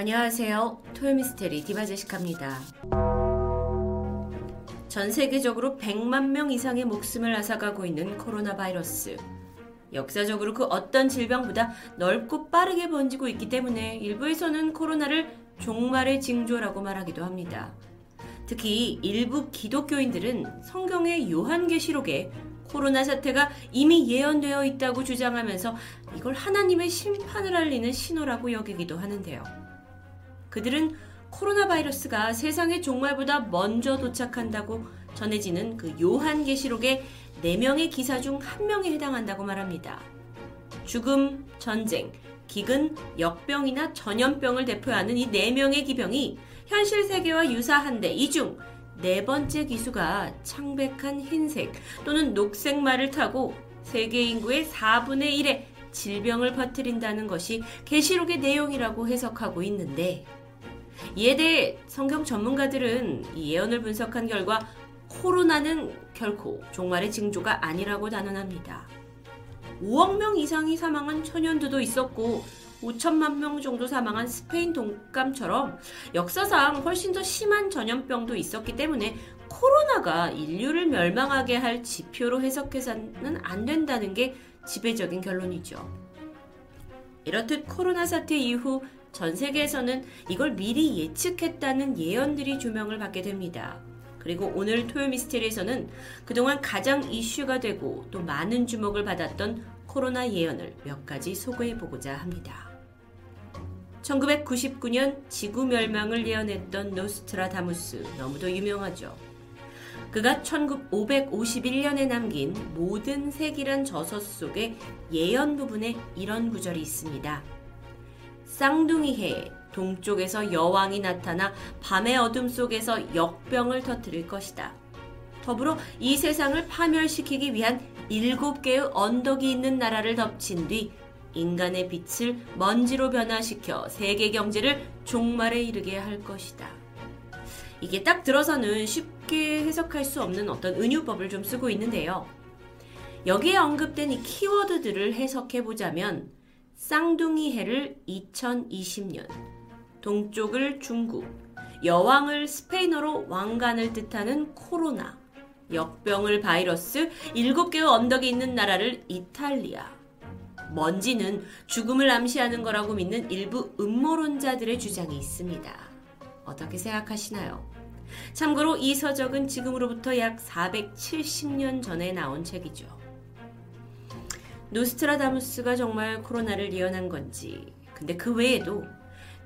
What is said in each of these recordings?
안녕하세요. 토요미스테리 디바제시카입니다. 전 세계적으로 100만 명 이상의 목숨을 앗아가고 있는 코로나 바이러스. 역사적으로 그 어떤 질병보다 넓고 빠르게 번지고 있기 때문에 일부에서는 코로나를 종말의 징조라고 말하기도 합니다. 특히 일부 기독교인들은 성경의 요한계시록에 코로나 사태가 이미 예언되어 있다고 주장하면서 이걸 하나님의 심판을 알리는 신호라고 여기기도 하는데요. 그들은 코로나 바이러스가 세상의 종말보다 먼저 도착한다고 전해지는 그 요한계시록의 4명의 기사 중 1명에 해당한다고 말합니다. 죽음, 전쟁, 기근, 역병이나 전염병을 대표하는 이 4명의 기병이 현실 세계와 유사한데 이 중 네 번째 기수가 창백한 흰색 또는 녹색 말을 타고 세계 인구의 4분의 1의 질병을 퍼뜨린다는 것이 계시록의 내용이라고 해석하고 있는데 이에 대해 성경 전문가들은 이 예언을 분석한 결과 코로나는 결코 종말의 징조가 아니라고 단언합니다. 5억 명 이상이 사망한 천연두도 있었고 5천만 명 정도 사망한 스페인 독감처럼 역사상 훨씬 더 심한 전염병도 있었기 때문에 코로나가 인류를 멸망하게 할 지표로 해석해서는 안 된다는 게 지배적인 결론이죠. 이렇듯 코로나 사태 이후 전 세계에서는 이걸 미리 예측했다는 예언들이 조명을 받게 됩니다. 그리고 오늘 토요 미스테리에서는 그동안 가장 이슈가 되고 또 많은 주목을 받았던 코로나 예언을 몇 가지 소개해 보고자 합니다. 1999년 지구 멸망을 예언했던 노스트라다무스 너무도 유명하죠. 그가 1551년에 남긴 모든 색이란 저서 속에 예언 부분에 이런 구절이 있습니다. 쌍둥이해 동쪽에서 여왕이 나타나 밤의 어둠 속에서 역병을 터뜨릴 것이다. 더불어 이 세상을 파멸시키기 위한 일곱 개의 언덕이 있는 나라를 덮친 뒤 인간의 빛을 먼지로 변화시켜 세계 경제를 종말에 이르게 할 것이다. 이게 딱 들어서는 쉽게 해석할 수 없는 어떤 은유법을 좀 쓰고 있는데요. 여기에 언급된 이 키워드들을 해석해 보자면 쌍둥이 해를 2020년, 동쪽을 중국, 여왕을 스페인어로 왕관을 뜻하는 코로나, 역병을 바이러스, 일곱 개의 언덕이 있는 나라를 이탈리아, 먼지는 죽음을 암시하는 거라고 믿는 일부 음모론자들의 주장이 있습니다. 어떻게 생각하시나요? 참고로 이 서적은 지금으로부터 약 470년 전에 나온 책이죠. 노스트라다무스가 정말 코로나를 예언한 건지, 근데 그 외에도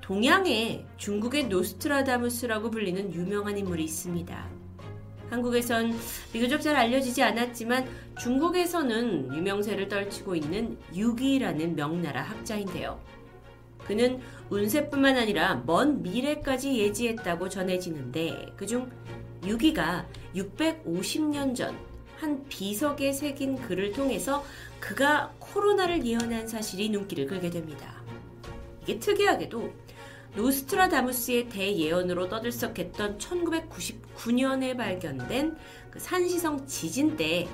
동양에 중국의 노스트라다무스라고 불리는 유명한 인물이 있습니다. 한국에선 비교적 잘 알려지지 않았지만 중국에서는 유명세를 떨치고 있는 유기라는 명나라 학자인데요. 그는 운세뿐만 아니라 먼 미래까지 예지했다고 전해지는데 그중 유기가 650년 전 한 비석에 새긴 글을 통해서 그가 코로나를 예언한 사실이 눈길을 끌게 됩니다. 이게 특이하게도 노스트라다무스의 대예언으로 떠들썩했던 1999년에 발견된 그 산시성 지진 때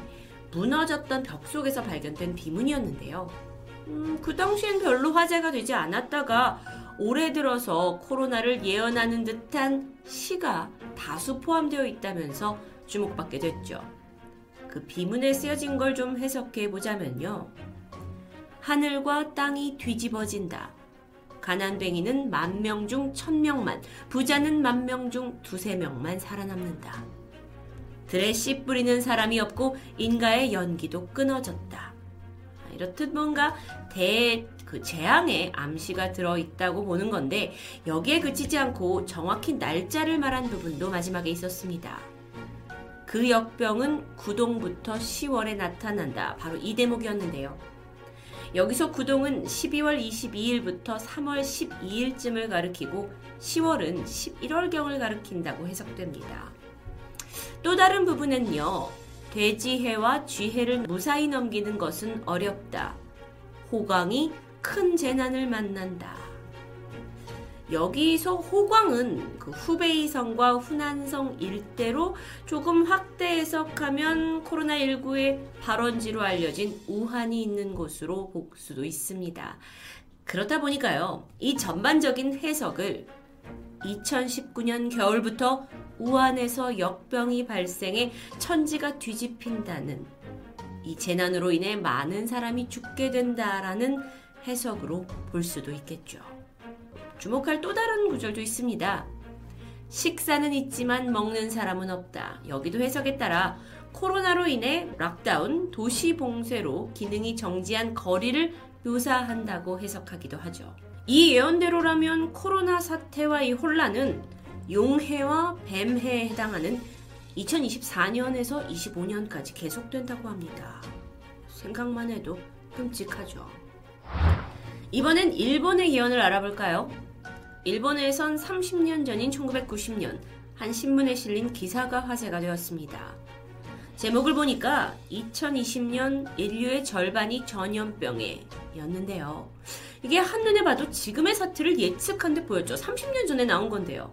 무너졌던 벽 속에서 발견된 비문이었는데요. 음, 그 당시엔 별로 화제가 되지 않았다가 올해 들어서 코로나를 예언하는 듯한 시가 다수 포함되어 있다면서 주목받게 됐죠. 그 비문에 쓰여진 걸 좀 해석해 보자면요. 하늘과 땅이 뒤집어진다. 가난뱅이는 만 명 중 천명만, 부자는 만 명 중 두세 명만 살아남는다. 씨 뿌리는 사람이 없고 인가의 연기도 끊어졌다. 이렇듯 뭔가 대, 그 재앙의 암시가 들어있다고 보는 건데 여기에 그치지 않고 정확히 날짜를 말한 부분도 마지막에 있었습니다. 그 역병은 구동부터 10월에 나타난다. 바로 이 대목이었는데요. 여기서 구동은 12월 22일부터 3월 12일쯤을 가리키고 10월은 11월경을 가리킨다고 해석됩니다. 또 다른 부분은요. 돼지해와 쥐해를 무사히 넘기는 것은 어렵다. 호강이 큰 재난을 만난다. 여기서 호광은 그 후베이성과 후난성 일대로 조금 확대 해석하면 코로나19의 발원지로 알려진 우한이 있는 곳으로 볼 수도 있습니다. 그렇다 보니까요, 이 전반적인 해석을 2019년 겨울부터 우한에서 역병이 발생해 천지가 뒤집힌다는 이 재난으로 인해 많은 사람이 죽게 된다라는 해석으로 볼 수도 있겠죠. 주목할 또 다른 구절도 있습니다. 식사는 있지만 먹는 사람은 없다. 여기도 해석에 따라 코로나로 인해 락다운, 도시 봉쇄로 기능이 정지한 거리를 묘사한다고 해석하기도 하죠. 이 예언대로라면 코로나 사태와 이 혼란은 용해와 뱀해에 해당하는 2024년에서 25년까지 계속된다고 합니다. 생각만 해도 끔찍하죠. 이번엔 일본의 예언을 알아볼까요? 일본에선 30년 전인 1990년 한 신문에 실린 기사가 화제가 되었습니다. 제목을 보니까 2020년 인류의 절반이 전염병에 였는데요. 이게 한눈에 봐도 지금의 사태를 예측한 듯 보였죠. 30년 전에 나온 건데요.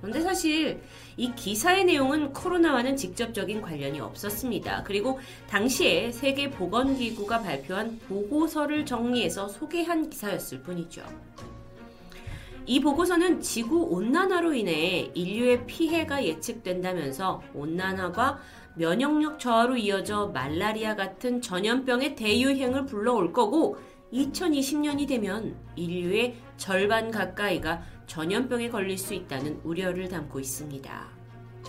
그런데 사실 이 기사의 내용은 코로나와는 직접적인 관련이 없었습니다. 그리고 당시에 세계보건기구가 발표한 보고서를 정리해서 소개한 기사였을 뿐이죠. 이 보고서는 지구 온난화로 인해 인류의 피해가 예측된다면서 온난화가 면역력 저하로 이어져 말라리아 같은 전염병의 대유행을 불러올 거고 2020년이 되면 인류의 절반 가까이가 전염병에 걸릴 수 있다는 우려를 담고 있습니다.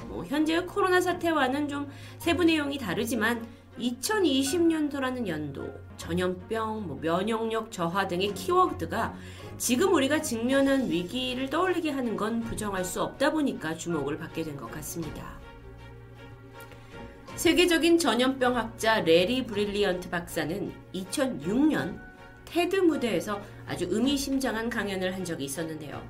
뭐 현재의 코로나 사태와는 좀 세부 내용이 다르지만 2020년도라는 연도, 전염병, 뭐 면역력 저하 등의 키워드가 지금 우리가 직면한 위기를 떠올리게 하는 건 부정할 수 없다 보니까 주목을 받게 된 것 같습니다. 세계적인 전염병 학자 레리 브릴리언트 박사는 2006년 테드 무대에서 아주 의미심장한 강연을 한 적이 있었는데요.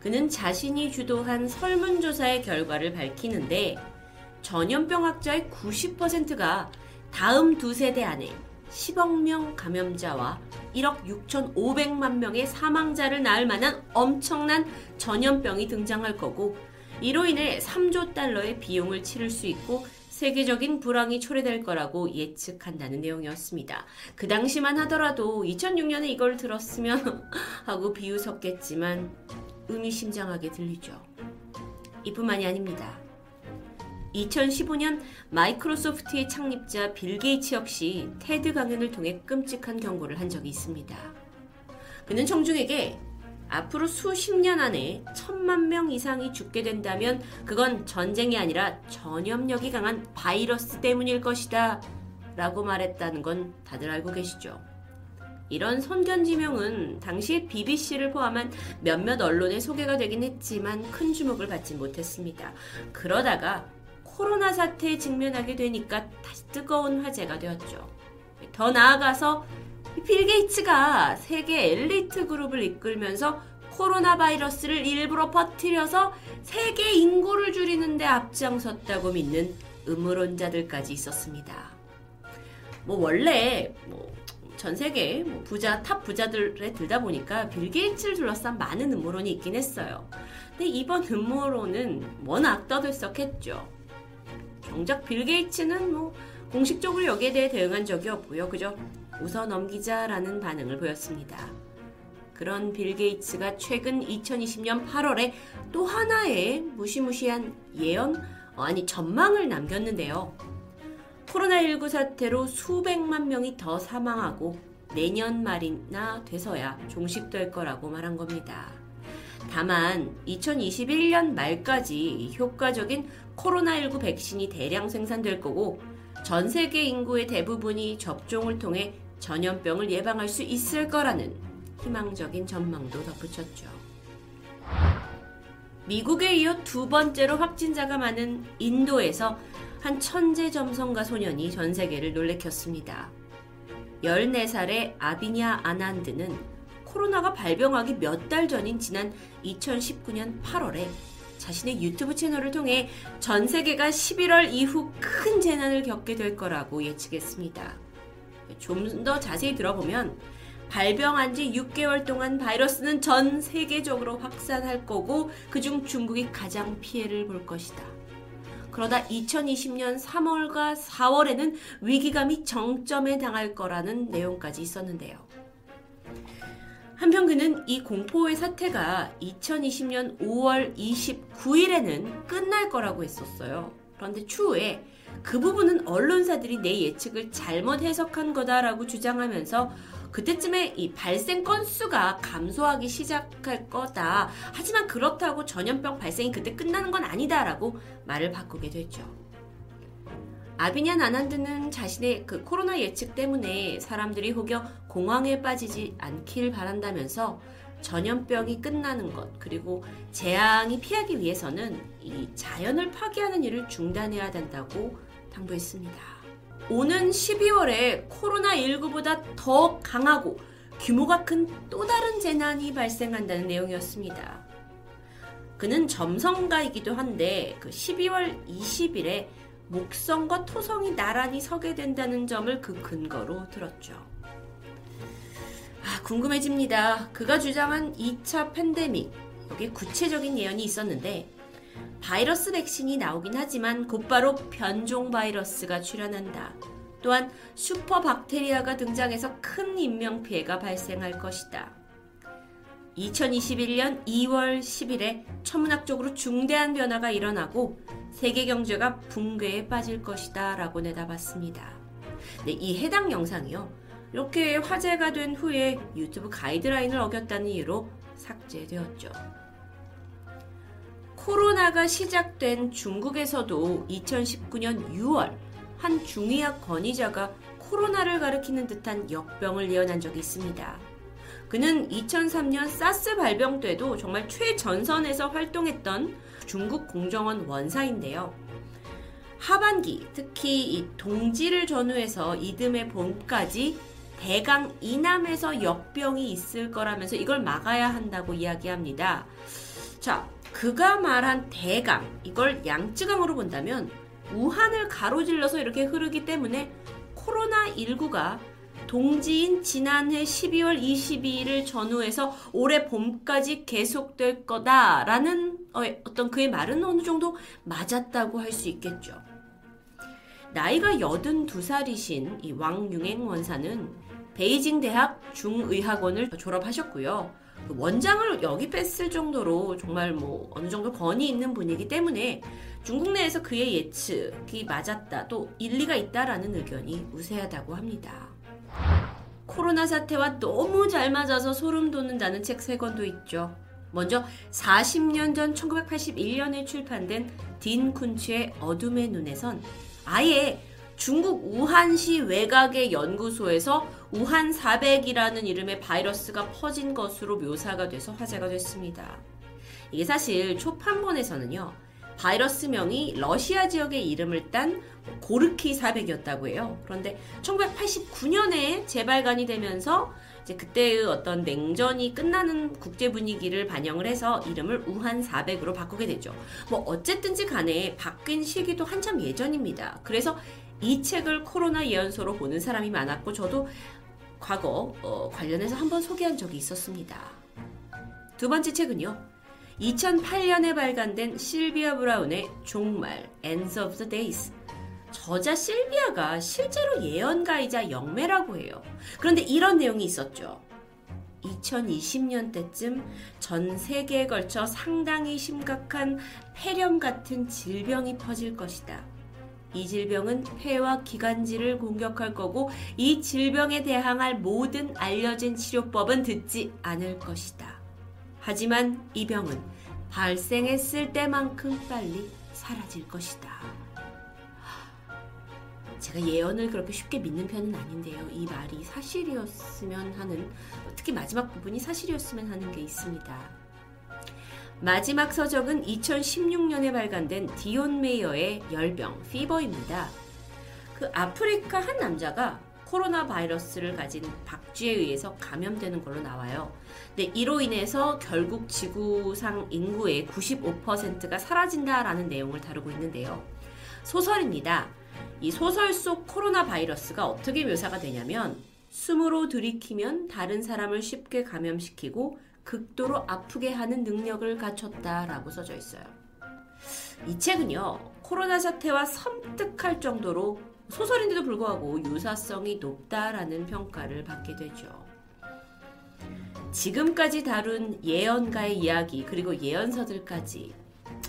그는 자신이 주도한 설문조사의 결과를 밝히는데 전염병 학자의 90%가 다음 두 세대 안에 10억 명 감염자와 1억 6,500만 명의 사망자를 낳을 만한 엄청난 전염병이 등장할 거고 이로 인해 3조 달러의 비용을 치를 수 있고 세계적인 불황이 초래될 거라고 예측한다는 내용이었습니다. 그 당시만 하더라도 2006년에 이걸 들었으면 하고 비웃었겠지만 의미심장하게 들리죠. 이뿐만이 아닙니다. 2015년 마이크로소프트의 창립자 빌 게이츠 역시 테드 강연을 통해 끔찍한 경고를 한 적이 있습니다. 그는 청중에게 앞으로 수십 년 안에 천만 명 이상이 죽게 된다면 그건 전쟁이 아니라 전염력이 강한 바이러스 때문일 것이다. 라고 말했다는 건 다들 알고 계시죠? 이런 선견지명은 당시에 BBC를 포함한 몇몇 언론에 소개가 되긴 했지만 큰 주목을 받지 못했습니다. 그러다가 코로나 사태에 직면하게 되니까 다시 뜨거운 화제가 되었죠. 더 나아가서 빌 게이츠가 세계 엘리트 그룹을 이끌면서 코로나 바이러스를 일부러 퍼뜨려서 세계 인구를 줄이는데 앞장섰다고 믿는 음모론자들까지 있었습니다. 뭐 원래 뭐 전 세계 뭐 부자 top 부자들에 들다 보니까 빌 게이츠를 둘러싼 많은 음모론이 있긴 했어요. 근데 이번 음모론은 워낙 떠들썩했죠. 정작 빌 게이츠는 뭐 공식적으로 여기에 대해 대응한 적이 없고요. 그저 웃어 넘기자라는 반응을 보였습니다. 그런 빌 게이츠가 최근 2020년 8월에 또 하나의 무시무시한 예언, 어, 아니 전망을 남겼는데요. 코로나19 사태로 수백만 명이 더 사망하고 내년 말이나 돼서야 종식될 거라고 말한 겁니다. 다만 2021년 말까지 효과적인 코로나19 백신이 대량 생산될 거고 전 세계 인구의 대부분이 접종을 통해 전염병을 예방할 수 있을 거라는 희망적인 전망도 덧붙였죠. 미국에 이어 두 번째로 확진자가 많은 인도에서 한 천재 점성가 소년이 전 세계를 놀래켰습니다. 14살의 아비냐 아난드는 코로나가 발병하기 몇 달 전인 지난 2019년 8월에 자신의 유튜브 채널을 통해 전 세계가 11월 이후 큰 재난을 겪게 될 거라고 예측했습니다. 좀 더 자세히 들어보면 발병한 지 6개월 동안 바이러스는 전 세계적으로 확산할 거고 그중 중국이 가장 피해를 볼 것이다. 그러다 2020년 3월과 4월에는 위기감이 정점에 당할 거라는 내용까지 있었는데요. 한편 그는 이 공포의 사태가 2020년 5월 29일에는 끝날 거라고 했었어요. 그런데 추후에 그 부분은 언론사들이 내 예측을 잘못 해석한 거다라고 주장하면서 그때쯤에 이 발생 건수가 감소하기 시작할 거다. 하지만 그렇다고 전염병 발생이 그때 끝나는 건 아니다라고 말을 바꾸게 됐죠. 아비냐 나난드는 자신의 그 코로나 예측 때문에 사람들이 혹여 공황에 빠지지 않길 바란다면서 전염병이 끝나는 것 그리고 재앙이 피하기 위해서는 이 자연을 파괴하는 일을 중단해야 된다고 당부했습니다. 오는 12월에 코로나19보다 더 강하고 규모가 큰 또 다른 재난이 발생한다는 내용이었습니다. 그는 점성가이기도 한데 그 12월 20일에 목성과 토성이 나란히 서게 된다는 점을 그 근거로 들었죠. 아, 궁금해집니다. 그가 주장한 2차 팬데믹, 여기 구체적인 예언이 있었는데 바이러스 백신이 나오긴 하지만 곧바로 변종 바이러스가 출현한다. 또한 슈퍼 박테리아가 등장해서 큰 인명 피해가 발생할 것이다. 2021년 2월 10일에 천문학적으로 중대한 변화가 일어나고 세계 경제가 붕괴에 빠질 것이다 라고 내다봤습니다. 네, 이 해당 영상이요. 이렇게 화제가 된 후에 유튜브 가이드라인을 어겼다는 이유로 삭제되었죠. 코로나가 시작된 중국에서도 2019년 6월 한 중의학 권위자가 코로나를 가리키는 듯한 역병을 예언한 적이 있습니다. 그는 2003년 사스 발병 때도 정말 최전선에서 활동했던 중국 공정원 원사인데요. 하반기, 특히 이 동지를 전후해서 이듬해 봄까지 대강 이남에서 역병이 있을 거라면서 이걸 막아야 한다고 이야기합니다. 자, 그가 말한 대강, 이걸 양쯔강으로 본다면 우한을 가로질러서 이렇게 흐르기 때문에 코로나19가 동지인 지난해 12월 22일을 전후해서 올해 봄까지 계속될 거다라는 어, 어떤 그의 말은 어느 정도 맞았다고 할 수 있겠죠. 나이가 82살이신 이 왕융행 원사는 베이징 대학 중의학원을 졸업하셨고요. 그 원장을 영입했을 정도로 정말 뭐 어느 정도 권위 있는 분이기 때문에 중국 내에서 그의 예측이 맞았다 또 일리가 있다라는 의견이 우세하다고 합니다. 코로나 사태와 너무 잘 맞아서 소름 돋는다는 책 세 권도 있죠. 먼저 40년 전 1981년에 출판된 딘 쿤츠의 어둠의 눈에선 아예 중국 우한시 외곽의 연구소에서 우한 400이라는 이름의 바이러스가 퍼진 것으로 묘사가 돼서 화제가 됐습니다. 이게 사실 초판본에서는요, 바이러스명이 러시아 지역의 이름을 딴 고르키 400이었다고 해요. 그런데 1989년에 재발간이 되면서 이제 그때의 어떤 냉전이 끝나는 국제 분위기를 반영을 해서 이름을 우한 400으로 바꾸게 되죠. 뭐 어쨌든지 간에 바뀐 시기도 한참 예전입니다. 그래서 이 책을 코로나 예언서로 보는 사람이 많았고 저도 과거 어, 관련해서 한번 소개한 적이 있었습니다. 두 번째 책은요. 2008년에 발간된 실비아 브라운의 종말 Ends of the Days. 저자 실비아가 실제로 예언가이자 영매라고 해요. 그런데 이런 내용이 있었죠. 2020년 때쯤 전 세계에 걸쳐 상당히 심각한 폐렴 같은 질병이 퍼질 것이다. 이 질병은 폐와 기관지를 공격할 거고 이 질병에 대항할 모든 알려진 치료법은 듣지 않을 것이다. 하지만 이 병은 발생했을 때만큼 빨리 사라질 것이다. 제가 예언을 그렇게 쉽게 믿는 편은 아닌데요. 이 말이 사실이었으면 하는, 특히 마지막 부분이 사실이었으면 하는 게 있습니다. 마지막 서적은 2016년에 발간된 디온 메이어의 열병, Fever입니다. 그 아프리카 한 남자가 코로나 바이러스를 가진 박쥐에 의해서 감염되는 걸로 나와요. 근데 이로 인해서 결국 지구상 인구의 95%가 사라진다라는 내용을 다루고 있는데요. 소설입니다. 이 소설 속 코로나 바이러스가 어떻게 묘사가 되냐면 숨으로 들이키면 다른 사람을 쉽게 감염시키고 극도로 아프게 하는 능력을 갖췄다라고 써져 있어요. 이 책은요, 코로나 사태와 섬뜩할 정도로 소설인데도 불구하고 유사성이 높다라는 평가를 받게 되죠. 지금까지 다룬 예언가의 이야기 그리고 예언서들까지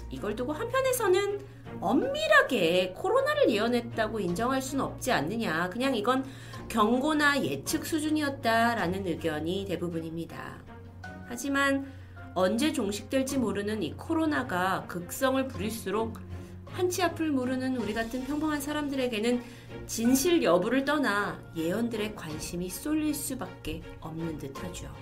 이걸 두고 한편에서는 엄밀하게 코로나를 예언했다고 인정할 수는 없지 않느냐. 그냥 이건 경고나 예측 수준이었다라는 의견이 대부분입니다. 하지만 언제 종식될지 모르는 이 코로나가 극성을 부릴수록 한치 앞을 모르는 우리 같은 평범한 사람들에게는 진실 여부를 떠나 예언들의 관심이 쏠릴 수밖에 없는 듯 하죠.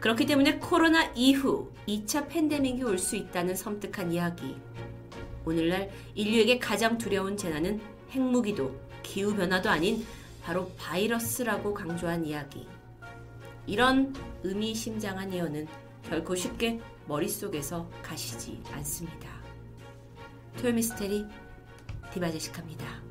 그렇기 때문에 코로나 이후 2차 팬데믹이 올 수 있다는 섬뜩한 이야기. 오늘날 인류에게 가장 두려운 재난은 핵무기도 기후변화도 아닌 바로 바이러스라고 강조한 이야기. 이런 의미심장한 예언은 결코 쉽게 머릿속에서 가시지 않습니다. 토요미스테리 디바제식합니다.